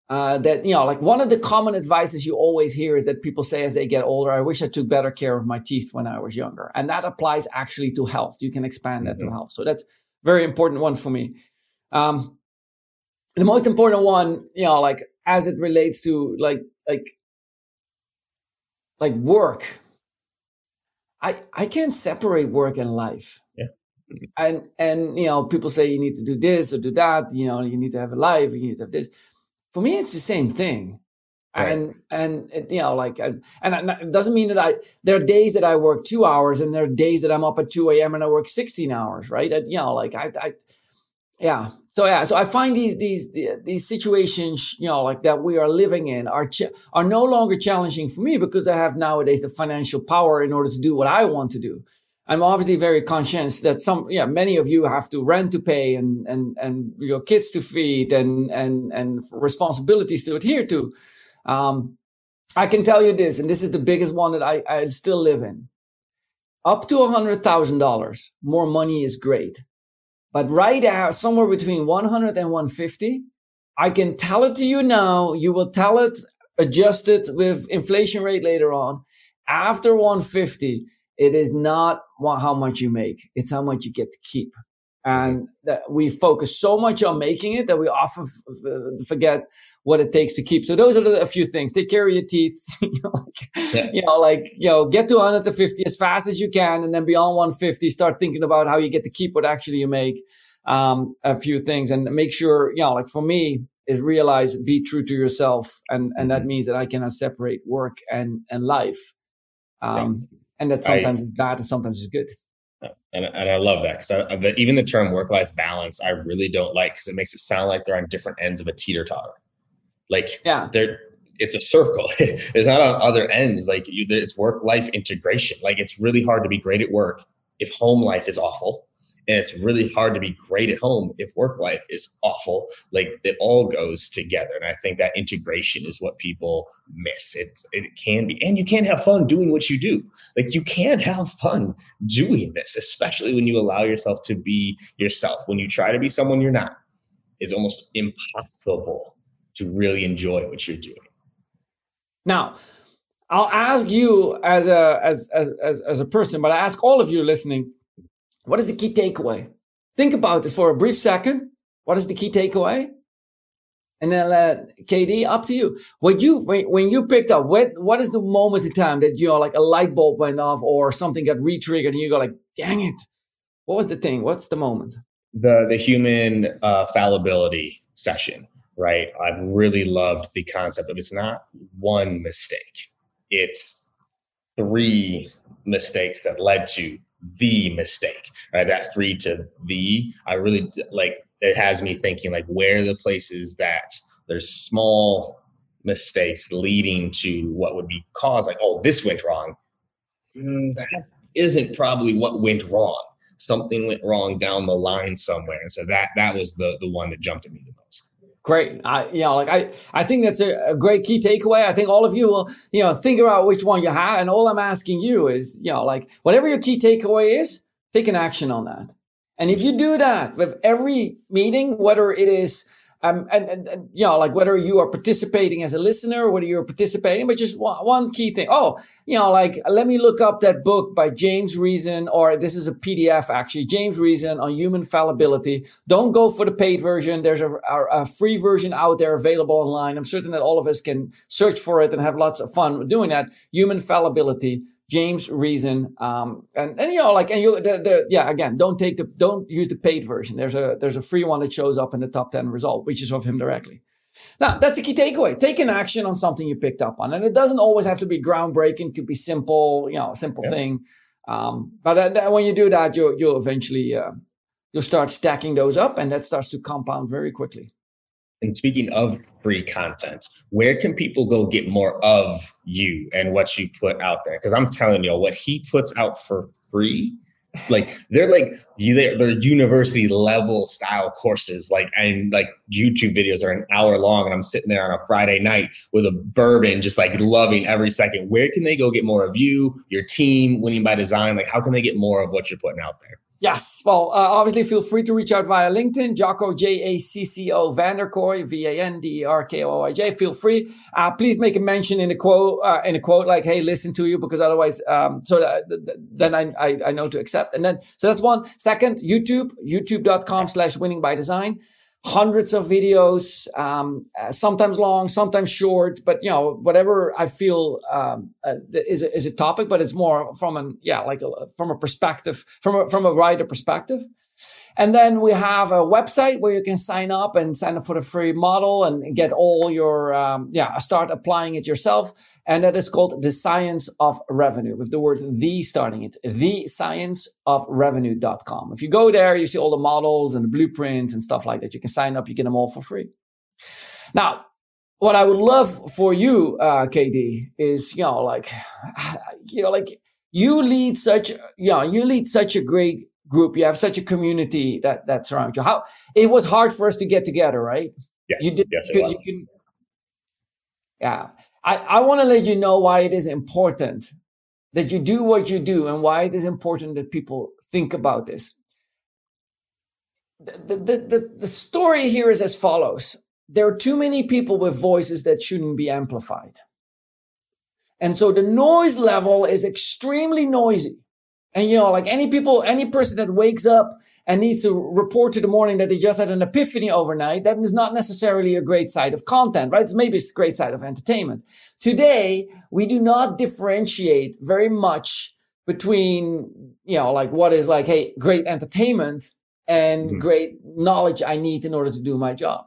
uh, that, you know, like one of the common advices you always hear is that people say as they get older, I wish I took better care of my teeth when I was younger. And that applies actually to health. You can expand that mm-hmm. to health. So that's very important one for me. Um, the most important one, you know, like as it relates to like, like like work i i can't separate work and life yeah and and you know people say you need to do this or do that you know you need to have a life you need to have this for me, it's the same thing. Right. And and it, you know, like, and, it doesn't mean that I. There are days that I work two hours, and there are days that I'm up at two a.m. and I work sixteen hours. Right? And, you know, like I, I, yeah. So yeah. So I find these these these situations, you know, like that we are living in are ch- are no longer challenging for me because I have nowadays the financial power in order to do what I want to do. I'm obviously very conscious that some, yeah, many of you have to rent to pay and, and, and your kids to feed and, and, and responsibilities to adhere to. Um, I can tell you this, and this is the biggest one that I, I still live in. Up to a hundred thousand dollars, more money is great. But right now, somewhere between 100 and 150, I can tell it to you now. You will tell it, adjust it with inflation rate later on. After 150, it is not how much you make. It's how much you get to keep. And that we focus so much on making it that we often f- forget what it takes to keep. So those are the, a few things. Take care of your teeth. you, know, like, yeah. you know, like, you know, get to 150 as fast as you can. And then beyond 150, start thinking about how you get to keep what actually you make. Um, a few things and make sure, you know, like for me, is realize, be true to yourself. And, and that mm-hmm. means that I cannot separate work and, and life. Um, and that sometimes I, it's bad and sometimes it's good. Uh, and, and I love that because even the term work life balance, I really don't like because it makes it sound like they're on different ends of a teeter totter. Like, yeah, they're it's a circle. it's not on other ends. Like, you, it's work life integration. Like, it's really hard to be great at work if home life is awful and it's really hard to be great at home if work life is awful like it all goes together. And i think that integration is what people miss. It it can be and you can have fun doing what you do. Like you can have fun doing this especially when you allow yourself to be yourself. When you try to be someone you're not it's almost impossible to really enjoy what you're doing. Now I'll ask you as a as as as, as a person, but I ask all of you listening what is the key takeaway? Think about it for a brief second. What is the key takeaway? And then, uh, KD, up to you. When you when, when you picked up, what what is the moment in time that you know, like a light bulb went off or something got re-triggered, and you go like, "Dang it!" What was the thing? What's the moment? The the human uh, fallibility session, right? I've really loved the concept of it's not one mistake; it's three mistakes that led to the mistake, right? That three to the, I really like it has me thinking like where the places that there's small mistakes leading to what would be caused like, oh, this went wrong. Mm, that isn't probably what went wrong. Something went wrong down the line somewhere. And so that that was the the one that jumped at me the most. Great. I, you know, like I, I think that's a, a, great key takeaway. I think all of you will, you know, figure out which one you have. And all I'm asking you is, you know, like whatever your key takeaway is, take an action on that. And if you do that with every meeting, whether it is um, and, and, and, you know, like whether you are participating as a listener or whether you're participating, but just one, one key thing. Oh, you know, like let me look up that book by James Reason, or this is a PDF actually, James Reason on human fallibility. Don't go for the paid version. There's a, a, a free version out there available online. I'm certain that all of us can search for it and have lots of fun doing that. Human fallibility. James Reason, um, and and you know like and you the, the, yeah again don't take the don't use the paid version. There's a there's a free one that shows up in the top ten result, which is of him directly. Now that's a key takeaway. Take an action on something you picked up on, and it doesn't always have to be groundbreaking. It could be simple, you know, a simple yeah. thing. Um, but uh, when you do that, you'll you'll eventually uh, you'll start stacking those up, and that starts to compound very quickly. And speaking of free content, where can people go get more of you and what you put out there? Because I'm telling y'all, what he puts out for free, like they're like they're, they're university level style courses. Like and like YouTube videos are an hour long, and I'm sitting there on a Friday night with a bourbon, just like loving every second. Where can they go get more of you, your team, winning by design? Like how can they get more of what you're putting out there? Yes. Well, uh, obviously, feel free to reach out via LinkedIn, Jacco, J A C C O Vanderkooij, V A N D E R K O I J. Feel free. Uh, please make a mention in a quote, uh, in a quote like, hey, listen to you, because otherwise, um, so that, then I, I, I, know to accept. And then, so that's one. Second, YouTube, youtube.com slash winning by design hundreds of videos, um, uh, sometimes long, sometimes short, but you know, whatever I feel um, uh, is a, is a topic, but it's more from an yeah, like a, from a perspective, from a, from a writer perspective. And then we have a website where you can sign up and sign up for the free model and get all your, um, yeah, start applying it yourself. And that is called the science of revenue with the word the starting it, the science of revenue.com. If you go there, you see all the models and the blueprints and stuff like that. You can sign up, you get them all for free. Now, what I would love for you, uh, KD, is, you know, like, you know, like you lead such, you know, you lead such a great group. You have such a community that that surrounds you. How it was hard for us to get together, right? Yes, you did. yes, you, can, yeah, I I want to let you know why it is important that you do what you do and why it is important that people think about this. The, the, the, the story here is as follows. There are too many people with voices that shouldn't be amplified. And so the noise level is extremely noisy. And you know, like any people, any person that wakes up and needs to report to the morning that they just had an epiphany overnight, that is not necessarily a great side of content, right? It's maybe it's a great side of entertainment. Today, we do not differentiate very much between, you know, like what is like, hey, great entertainment and mm-hmm. great knowledge I need in order to do my job.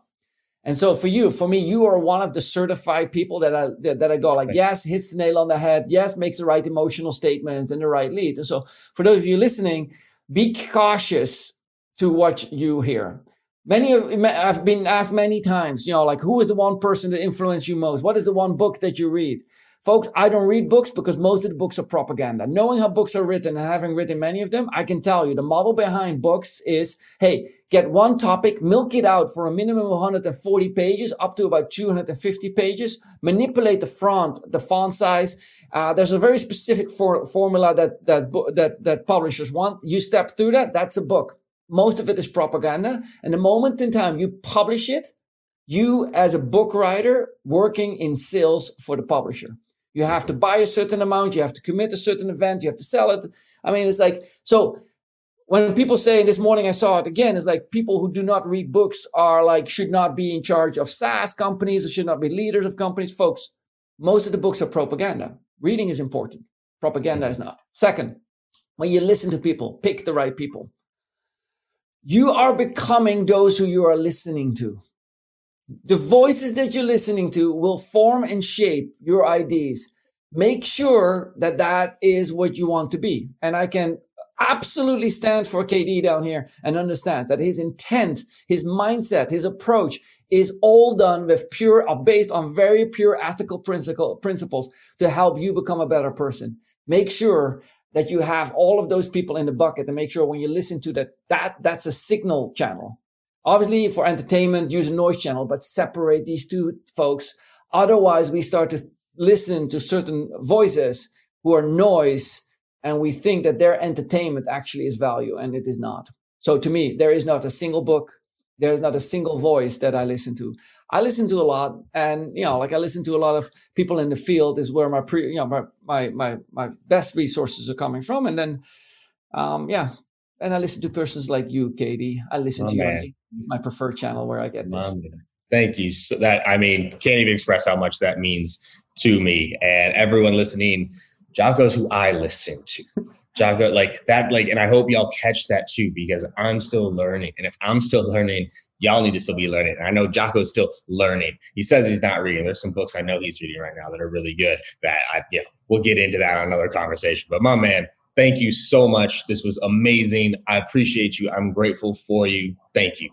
And so for you, for me, you are one of the certified people that I that, that I go like, yes, hits the nail on the head, yes, makes the right emotional statements and the right lead. And so for those of you listening, be cautious to what you hear. Many of I've been asked many times, you know, like who is the one person that influenced you most? What is the one book that you read? Folks, I don't read books because most of the books are propaganda. Knowing how books are written and having written many of them, I can tell you the model behind books is, hey, get one topic, milk it out for a minimum of 140 pages, up to about 250 pages, manipulate the font, the font size. Uh, there's a very specific for, formula that, that, that, that publishers want. You step through that, that's a book. Most of it is propaganda. And the moment in time you publish it, you as a book writer working in sales for the publisher. You have to mm-hmm. buy a certain amount. You have to commit a certain event. You have to sell it. I mean, it's like, so when people say this morning, I saw it again, it's like people who do not read books are like, should not be in charge of SaaS companies or should not be leaders of companies. Folks, most of the books are propaganda. Reading is important. Propaganda is not. Second, when you listen to people, pick the right people. You are becoming those who you are listening to the voices that you're listening to will form and shape your ideas. Make sure that that is what you want to be. And I can absolutely stand for KD down here and understands that his intent, his mindset, his approach is all done with pure, uh, based on very pure ethical principle, principles to help you become a better person. Make sure that you have all of those people in the bucket and make sure when you listen to that, that, that's a signal channel Obviously, for entertainment, use a noise channel, but separate these two folks. Otherwise, we start to listen to certain voices who are noise and we think that their entertainment actually is value and it is not. So to me, there is not a single book. There is not a single voice that I listen to. I listen to a lot and, you know, like I listen to a lot of people in the field is where my pre, you know, my, my, my, my best resources are coming from. And then, um, yeah, and I listen to persons like you, KD. I listen oh, to man. you. It's my preferred channel where I get this. Oh, Thank you. So that I mean, can't even express how much that means to me and everyone listening. Jacco's who I listen to. Jacco, like that, like, and I hope y'all catch that too, because I'm still learning. And if I'm still learning, y'all need to still be learning. And I know Jacco's still learning. He says he's not reading. There's some books I know he's reading right now that are really good that I, yeah, we'll get into that on another conversation. But my man, Thank you so much. This was amazing. I appreciate you. I'm grateful for you. Thank you.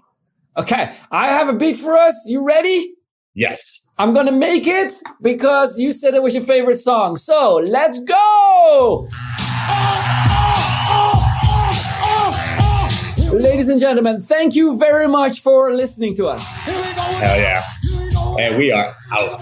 Okay, I have a beat for us. You ready? Yes. I'm going to make it because you said it was your favorite song. So let's go. Ladies and gentlemen, thank you very much for listening to us. Hell yeah. And we are out.